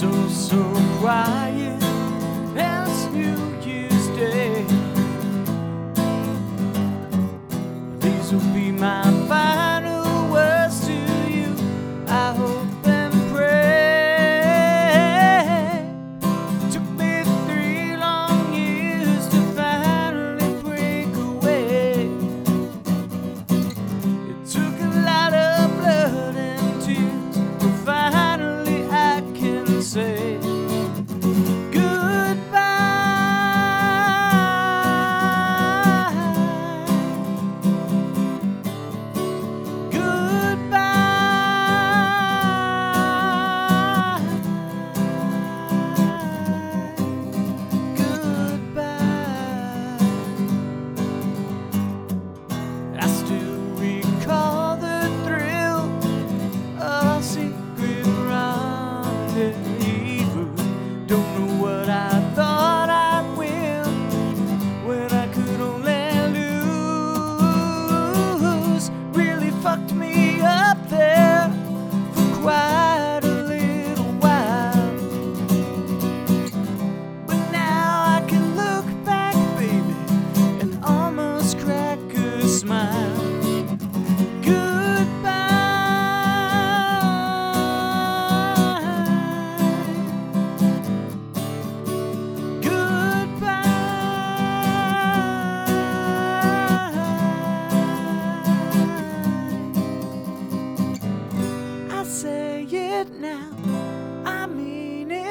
so, so quiet as New Year's Day. These will be my five.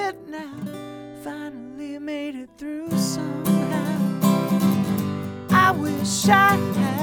it now. Finally made it through somehow. I wish I had.